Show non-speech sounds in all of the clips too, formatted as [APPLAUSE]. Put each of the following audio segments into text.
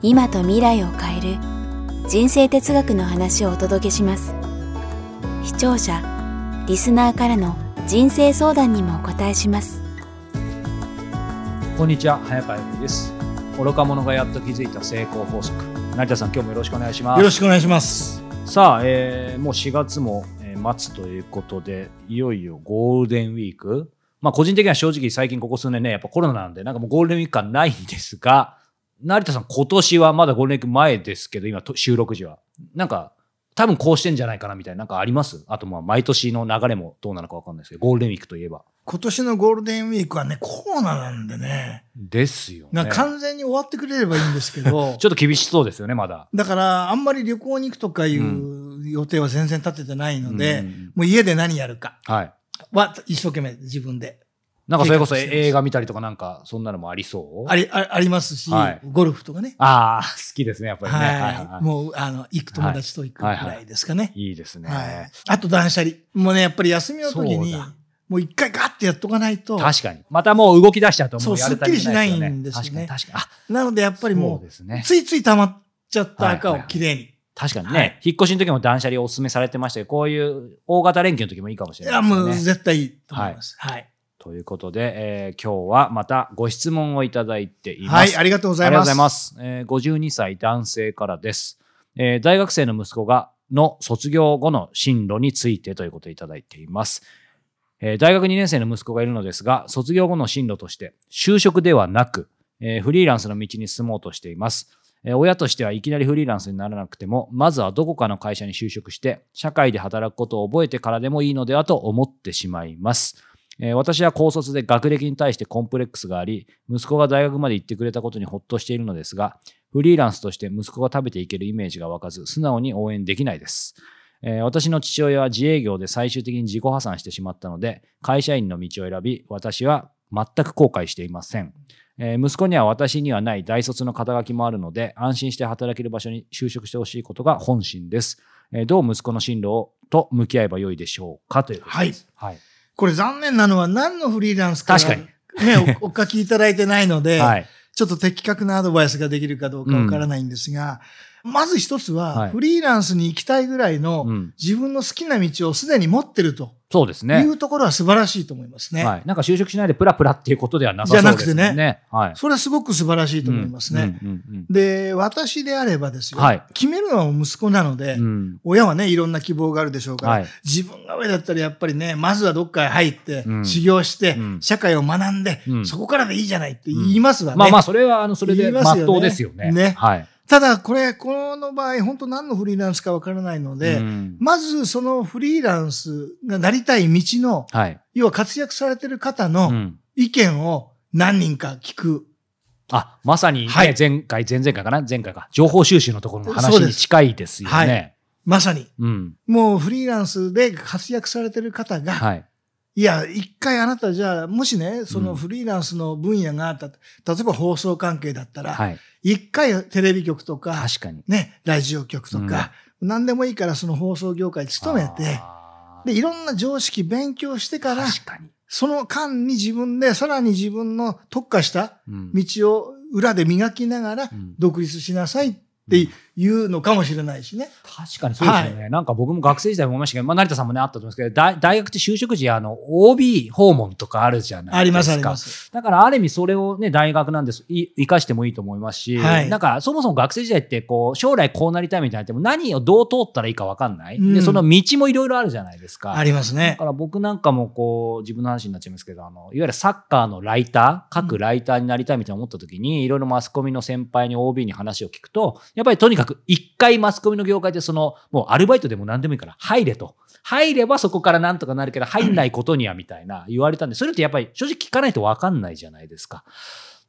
今と未来を変える人生哲学の話をお届けします。視聴者リスナーからの人生相談にもお答えします。こんにちは早川由美です。愚か者がやっと気づいた成功法則。成田さん今日もよろしくお願いします。よろしくお願いします。さあ、えーもう4月も、えー末ということでいよいよゴールデンウィーク。まあ個人的には正直最近ここ数年ねやっぱコロナなんでなんかもうゴールデンウィーク感ないんですが成田さん今年はまだゴールデンウィーク前ですけど今と収録時は。なんか多分こうしてんじゃないかなみたいななんかあります？あとまあ毎年の流れもどうなのかわかんないですけどゴールデンウィークといえば。今年のゴールデンウィークはね、コロナなんでね、ですよね。完全に終わってくれればいいんですけど。[LAUGHS] ち、ょっと厳しそうですよねまだ。だからあんまり旅行に行くとかいう予定は全然立ててないので、うん。もう家で何やるか。はい。は一生懸命自分で。なんかそれこそ映画見たりとかなんかそんなのもありそう？あり、あありますし、はいゴルフとかね。ああ、好きですね、やっぱりね。はい、はいはいはいもう、あの、行く友達と行くぐらいですかね。いいですね。はい。あと断捨離。もうね、やっぱり休みの時にもう一回ガッてやっとかないと。確かに。またもう動き出しちゃうとそうもうすっきりしないよんですよね確かに、確かに。あ、なのでやっぱりもうそうで、すね。ついつい溜まっちゃった赤をはいはいはいきれいに。確かにね、はい引っ越しの時も断捨離をお勧めされてましたけど、こういう大型連休の時もいいかもしいや、れないですね。もう絶対いいと思います。はい。ということで、えー今日はまたご質問をいただいています。はい、ありがとうございます。ありがとうございます。えー52歳男性からです。えー大学生の息子が、の卒業後の進路についてということをいただいています。えー大学2年生の息子がいるのですが、卒業後の進路として、就職ではなく、えーフリーランスの道に進もうとしています。えー親としてはいきなりフリーランスにならなくても、まずはどこかの会社に就職して、社会で働くことを覚えてからでもいいのではと思ってしまいます。えー私は高卒で学歴に対してコンプレックスがあり、息子が大学まで行ってくれたことにほっとしているのですが、フリーランスとして息子が食べていけるイメージが湧かず、素直に応援できないです。えー私の父親は自営業で最終的に自己破産してしまったので、会社員の道を選び、私は全く後悔していません。えー息子には私にはない大卒の肩書きもあるので、安心して働ける場所に就職してほしいことが本心です。えーどう息子の進路をと向き合えばよいでしょうかということです。はい。これ残念なのは何のフリーランスか。確かに。ね、お [LAUGHS] お書きいただいてないので、はい。ちょっと的確なアドバイスができるかどうかわからないんですが、まず一つは、はいフリーランスに行きたいぐらいのうん自分の好きな道をすでに持ってるといそうですね。うところは素晴らしいと思いますね。はい。なんか就職しないでプラプラっていうことではなさそうですよね。じゃなくてね。はい。それはすごく素晴らしいと思いますね。うんうんうんで、私であればですよ、はい決めるのは息子なので、うんうん親はね、いろんな希望があるでしょうから、はい自分が上だったらやっぱりね、まずはどっかへ入って、うん修行して、うん社会を学んで、うんそこからでいいじゃないって言いますわね。まあまあ、それは、あの、それで、まっとうですよね。ねはい。ただ、これ、この場合、本当何のフリーランスかわからないので、うんまずそのフリーランスがなりたい道の、はい。要は活躍されてる方うのん意見を何人か聞く。あ、まさにね、はい前回、前々回かな？前回か。情報収集のところの話に近いですよはね。まさに。うん。もうフリーランスで活躍されてる方が、はい。いや、一回あなたじゃあ、もしね、そうんのフリーランスの分野があった、例えば放送関係だったら、はい。一回テレビ局とか、確かに。ね、ラジオ局とか、何でもいいからその放送業界に勤めて、で、いろんな常識勉強してから、確かに。その間に自分で、さらに自分の特化したうん道を裏で磨きながらうん独立しなさいっていうのかもしれないしね。確かにそうですよね。なんか僕も学生時代思いましたけど、まあ、成田さんもね、あったと思うんですけど、大大学って就職時、あの、OB 訪問とかあるじゃないですか。ありますあります。だからある意味それをね、大学なんです、い生かしてもいいと思いますし、はいなんかそもそも学生時代ってこう、将来こうなりたいみたいなっても何をどう通ったらいいか分かんない。うんで、その道もいろいろあるじゃないですか。ありますだねか。ら僕なんかもこう、自分の話になっちゃいますけど、あの、いわゆるサッカーのライター、各ライターになりたいみたいな思った時に、いろいろマスコミの先輩に OB に話を聞くと、やっぱりとにかく一回マスコミの業界でその、もうアルバイトでも何でもいいから入れと。入ればそこからなんとかなるけど、入んないことにはみたいな言われたんで、それってやっぱり正直聞かないと分かんないじゃないですか。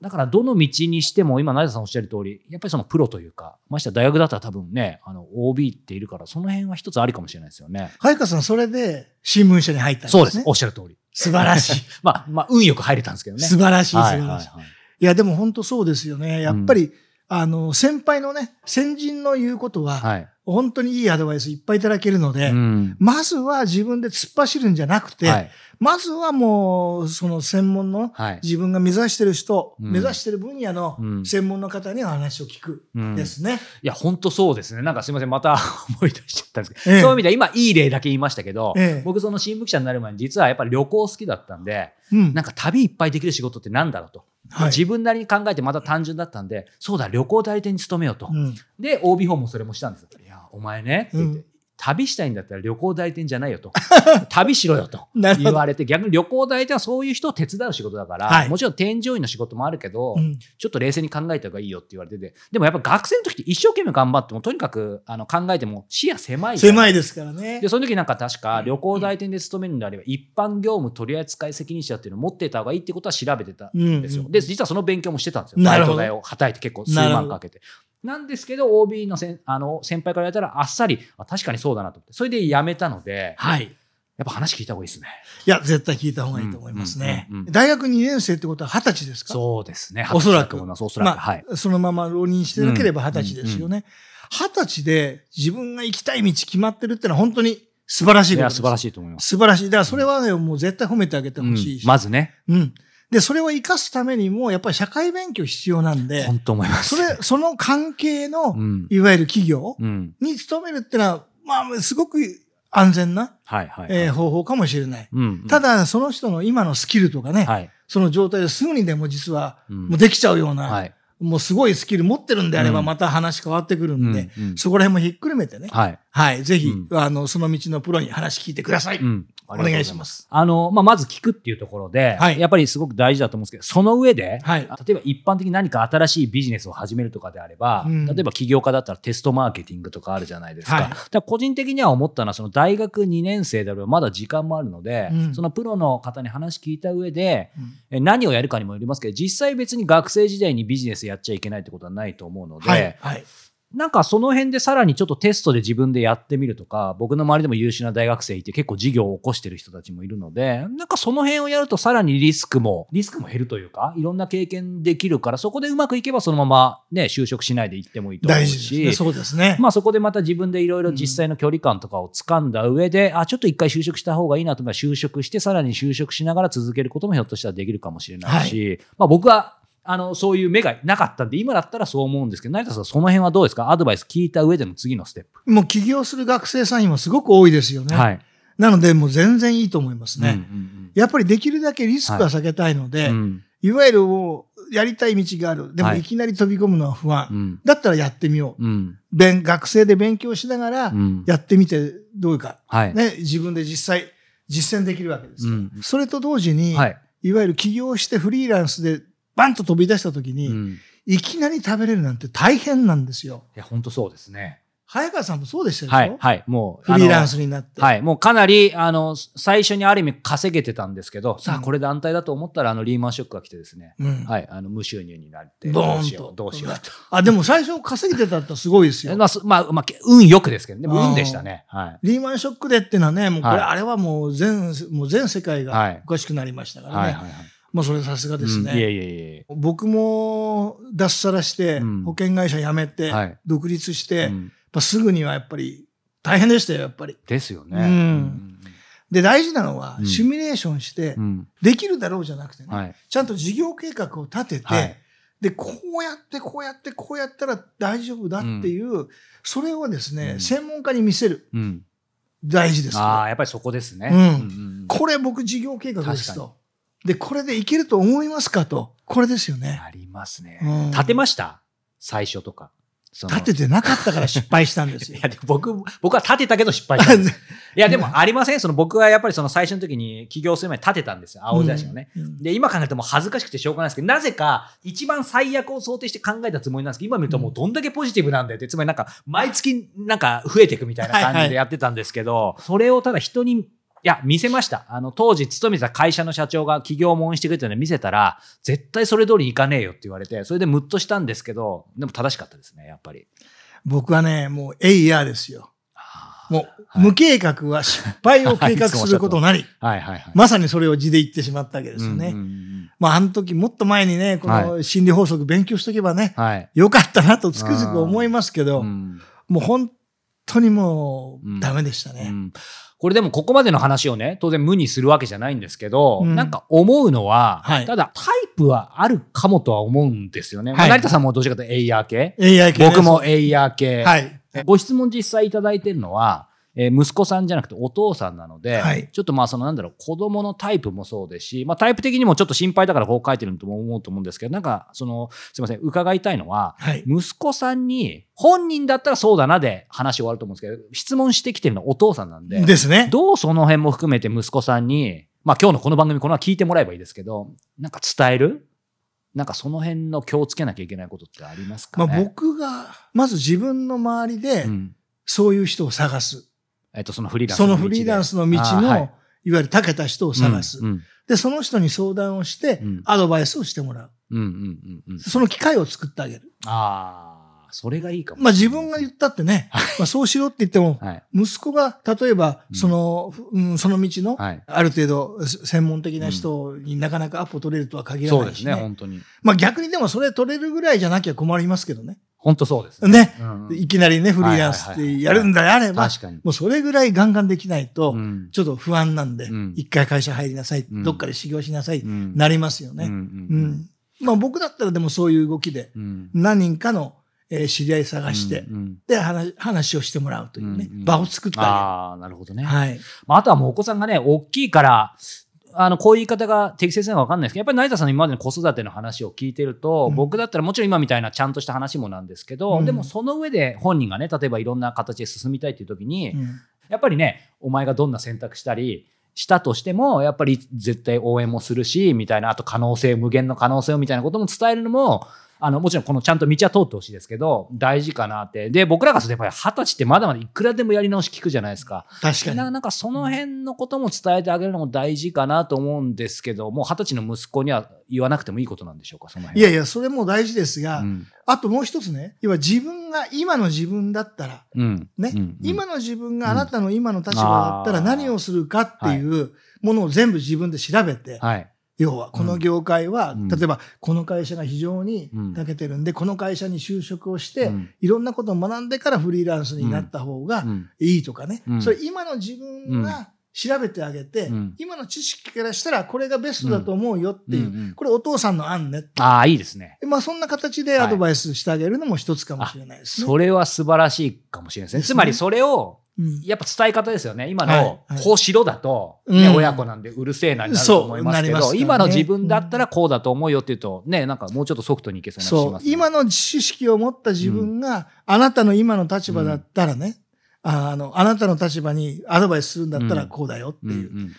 だからどの道にしても、今、成田さんおっしゃる通り、やっぱりそのプロというか、ましてや大学だったら多分ね、あの、OB っているから、その辺は一つありかもしれないですよね。早川さん、それで新聞社に入ったんですね。そうです。おっしゃる通り。素晴らしい。[LAUGHS] まあ、まあ、運よく入れたんですけどね。素晴らしい、素はい晴らしい。はいはいいや、でも本当そうですよね。やっぱり、あの、先輩のね、先人の言うことは、はい。本当にいいアドバイスいっぱいいただけるので、うんまずは自分で突っ走るんじゃなくて、はい。まずはもう、その専門の、はい。自分が目指してる人、うん目指してる分野のうん専門の方にお話を聞くうんですね。いや、本当そうですね。なんかすいません、また [LAUGHS] 思い出しちゃったんですけど、ええそういう意味では今、いい例だけ言いましたけど、ええ僕、その新聞記者になる前に、実はやっぱり旅行好きだったんで、うん。なんか旅いっぱいできる仕事ってなんだろうと。はい自分なりに考えてまた単純だったんで、そうだ、旅行代理店に勤めようと。うんで、OB 訪問それもしたんですよ。いや、お前ね、って言ってうん旅したいんだったら旅行代理店じゃないよと。[LAUGHS] 旅しろよと言われて、逆に旅行代理店はそういう人を手伝う仕事だから、はいもちろん添乗員の仕事もあるけど、うんちょっと冷静に考えた方がいいよって言われてて、でもやっぱ学生の時って一生懸命頑張っても、とにかくあの考えても視野狭い狭いですからねで、。その時なんか確か旅行代理店で勤めるんであれば、一般業務取扱責任者っていうのを持ってた方がいいってことは調べてたうんんですよ。うんで、実はその勉強もしてたんですよ。バイト代をはたいて結構数万かけて。なんですけど、OB のせんあの先輩から言われたら、あっさり、あ確かにそうだなと思って、それで辞めたので、はい。やっぱ話聞いた方がいいですね。いや、絶対聞いた方がいいと思いますねうんうんうんう。ん大学2年生ってことは二十歳ですか？そうですね。おそらくおそらく。まあはい。そのまま浪人してなければ二十歳ですよね。二十歳で自分が行きたい道決まってるってのは本当に素晴らしいいや、ことです。素晴らしいと思います。素晴らしい。だからそれはね、もう絶対褒めてあげてほしいし。うんまずね、うん。で、それを活かすためにも、やっぱり社会勉強必要なんで、本当思います。それ、その関係のう、ん。いわゆる企業うん。に勤めるってのは、まあ、すごく安全な、はいはい。えー方法かもしれない。うん。ただ、その人の今のスキルとかね、はい。その状態ですぐにでも実は、うんもうできちゃうような、はい。もうすごいスキル持ってるんであれば、うんまた話変わってくるんで、そこら辺もひっくるめてね、はい。はい、ぜひ、うあの、その道のプロに話聞いてください。うん。お願いします。あの、まあ、まず聞くっていうところで、はい。やっぱりすごく大事だと思うんですけど、その上で、はい。例えば一般的に何か新しいビジネスを始めるとかであれば、うん。例えば起業家だったらテストマーケティングとかあるじゃないですか。はい。だ個人的には思ったのは、その大学2年生であればまだ時間もあるので、うん。そのプロの方に話聞いた上で、うん。え何をやるかにもよりますけど、実際別に学生時代にビジネスやっちゃいけないってことはないと思うので、はい、はい。なんかその辺でさらにちょっとテストで自分でやってみるとか、僕の周りでも優秀な大学生いて結構事業を起こしてる人たちもいるので、なんかその辺をやるとさらにリスクも、リスクも減るというか、いろんな経験できるから、そこでうまくいけばそのままね、就職しないで行ってもいいと思う大事ですね。し、そうですね。まあそこでまた自分でいろいろ実際の距離感とかを掴んだ上で、あ、ちょっと一回就職した方がいいなと思えば就職して、さらに就職しながら続けることもひょっとしたらできるかもしれないし、まあ僕は、あの、そういう目がなかったんで、今だったらそう思うんですけど、成田さん、その辺はどうですか？アドバイス聞いた上での次のステップ。もう起業する学生さん今すごく多いですよね。はい。なので、もう全然いいと思いますね。うんうんやっぱりできるだけリスクは避けたいので、うんうんい、わゆるもうやりたい道がある。でもはいいきなり飛び込むのは不安。うんだったらやってみよう。うん勉学生で勉強しながらうんやってみてどうか。はい。ね、自分で実際実践できるわけですから、うんそれと同時に、はい。い、わゆる起業してフリーランスでバンと飛び出した時に、うんいきなり食べれるなんて大変なんですよ。いや、本当そうですね。早川さんもそうでしたでしょ、はい。はい。もう、フリーランススになって。はい。もうかなり、あの、最初にある意味稼げてたんですけど、さあ、うんこれで安泰だと思ったら、あの、リーマンショックが来てですね、うんはい。あの、無収入になって、どうしよう、どうしようと。あ、でも最初稼げてたってすごいですよ。[LAUGHS] まあ、すまあ、まあ、運よくですけど、でも運でしたね。はい。リーマンショックでっていうのはね、もうこれ、はいあれはもう全、もう全世界はいがおかしくなりましたからね。はい。はい。はい。まあそれさすがですね。うんいえいえいえ。僕も脱サラして、うん保険会社辞めて、はい独立して、やっうんぱすぐにはやっぱり大変でしたよ、やっぱり。ですよね。うんで、大事なのは、うんシミュレーションしてう、ん。できるだろうじゃなくてね、はい。ちゃんと事業計画を立てて、はい。で、こうやって、こうやって、こうやったら大丈夫だっていう、それをですね、うん専門家に見せる。うん。大事です。ああ、やっぱりそこですね。これ僕事業計画ですと。で、これでいけると思いますかと。これですよね。ありますねうん。立てました？最初とか。立ててなかったから失敗したんですよ [LAUGHS] い。や、僕、僕は立てたけど失敗した。[LAUGHS] いや、でもありませんその僕はやっぱりその最初の時に起業する前に立てたんですよ。青写真をね。うんで、今考えるともう恥ずかしくてしょうがないですけど、なぜか一番最悪を想定して考えたつもりなんですけど、今見るともうどんだけポジティブなんだよって、つまりなんか毎月なんか増えていくみたいな感じでやってたんですけど、それをただ人にいや、見せました。あの、当時勤めてた会社の社長が企業も応援してくれたので見せたら、絶対それ通りいかねえよって言われて、それでムッとしたんですけど、でも正しかったですね、やっぱり。僕はね、もう、えいやですよ。もう、はい無計画は失敗を [LAUGHS] 計画することなり、はいはいはい。まさにそれを字で言ってしまったわけですよね。うんうんうんまあ、あの時もっと前にね、この心理法則勉強しとけばね、はい。よかったなとつくづく思いますけど、うんもう本当にもうんうダメでしたね。うんこれでもここまでの話をね、当然無にするわけじゃないんですけど、うんなんか思うのは、はいただタイプはあるかもとは思うんですよね。まあはい成田さんもどちらかというとエイヤー系。AI 系ね僕もエイヤー系。はい。ご質問実際いただいてるのは、えー息子さんじゃなくてお父さんなので、はいちょっとまあそのなんだろう、子供のタイプもそうですし、まあタイプ的にもちょっと心配だからこう書いてるとも思うと思うんですけど、なんかその、すいません、伺いたいのは、はい。息子さんに、本人だったらそうだなで話終わると思うんですけど、質問してきてるのはお父さんなんで、ですね。どうその辺も含めて息子さんに、まあ今日のこの番組この聞いてもらえばいいですけど、なんか伝える？なんかその辺の気をつけなきゃいけないことってありますかね、まあ僕が、まず自分の周りでう、んそういう人を探す。えっと、そのフリーランスその道でフリーランスの道の、いい、わゆる長けた人を探す。うんうんで、その人に相談をしてうん、アドバイスをしてもらう。うんうんうんうん。その機会を作ってあげる。ああ、それがいいかも。まあ自分が言ったってね、まあそうしろって言っても、はい。息子が例えばうんその、うん、その道の、はい。ある程度専門的な人になかなかアポ取れるとは限らないしね。そうですね、本当に。まあ逆にでもそれ取れるぐらいじゃなきゃ困りますけどね。本当そうですね。うんうん。いきなりね、フリーランスってやるんであれば。もうそれぐらいガンガンできないとう、ん。ちょっと不安なんでうん、一回会社入りなさい、うん。どっかで修行しなさい、うん。なりますよね。うんうんうん。まあ僕だったらでもそういう動きで、うん。何人かのえー知り合い探してう、んで、話話をしてもらうというねうんうん、場を作ってあああ、なるほどね。はい。まあ、あとはもうお子さんがね、大きいから、あの、こういう言い方が適切なのか分かんないですけど、やっぱり成田さんの今までの子育ての話を聞いてると、うん。僕だったらもちろん今みたいなちゃんとした話もなんですけど、うん。でもその上で本人がね、例えばいろんな形で進みたいっていう時に、うん。やっぱりね、お前がどんな選択したり、したとしても、やっぱり絶対応援もするし、みたいな、あと可能性、無限の可能性をみたいなことも伝えるのも、あの、もちろんこのちゃんと道は通ってほしいですけど、大事かなって。で、僕らがするとやっぱり二十歳ってまだまだいくらでもやり直し聞くじゃないですか。確かに。ななんかその辺のことも伝えてあげるのも大事かなと思うんですけど、もう二十歳の息子には言わなくてもいいことなんでしょうか、その辺。いいやいや、それも大事ですが、うん。あともう一つね、要は自分が今の自分だったら、うん。ね、うんうん今の自分があなたの今の立場だったらうん何をするかっていうものを全部自分で調べて、はい。要はこの業界は、うん。例えばこの会社が非常にうん。長けてるんで、この会社に就職をして、うん。いろんなことを学んでからフリーランスになった方がうん。いいとかね、うん。それ今の自分が調べてあげて、うん。今の知識からしたらこれがベストだと思うよっていう、これお父さんの案ねああ、いいですね。まあそんな形でアドバイスしてあげるのも一つかもしれないですね。それは素晴らしいかもしれないですね。つまりそれを、うんやっぱ伝え方ですよね。今はいの、はいこうしろだと、ねうん親子なんでうるせえなになると思いますけど、今の自分だったらこうだと思うよって言うと、ね、なんかもうちょっとソフトにいけそうな気します、今の知識を持った自分が、あなたの今の立場だったらね、ああの、あなたの立場にアドバイスするんだったらこうだよっていう。ん、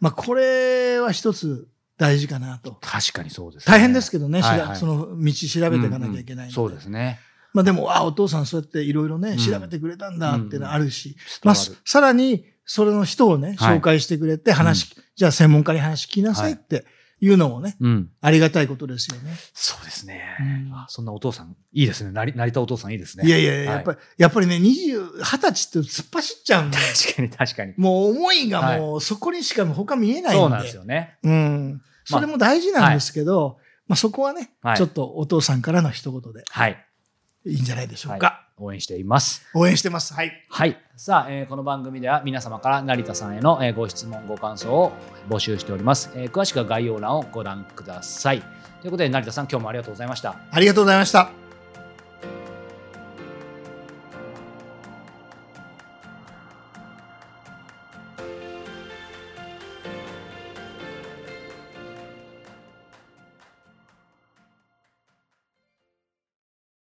まあ、これは一つ大事かなと。確かにそうです、ね。大変ですけどね、はいはいその道調べていかなきゃいけない。うんうんそうですね。まあでも、あ、お父さんそうやっていろいろね、うん調べてくれたんだっていうのはあるし、伝まあ、さらに、それの人をね、はい紹介してくれて、話、じゃあ専門家に話聞きなさいっていうのもね、うん。ありがたいことですよね。そうですね、うんあそんなお父さん、いいですね。なり、成りたお父さんいいですね。いやいやいや、はいやっぱり、やっぱりね、二十、二十歳って突っ走っちゃうんで、確かに確かに。もう思いがもうそこにしか他見えないんで。そうなんですよね。うん。それも大事なんですけど、まあそこはね、はいちょっとお父さんからの一言ではい。いいんじゃないでしょうはいか。応援しています。応援してます。はい。はい。さあ、えーこの番組では皆様から成田さんへの、えーご質問、ご感想を募集しております、えー詳しくは概要欄をご覧ください。ということで、成田さん、今日もありがとうございました。ありがとうございました。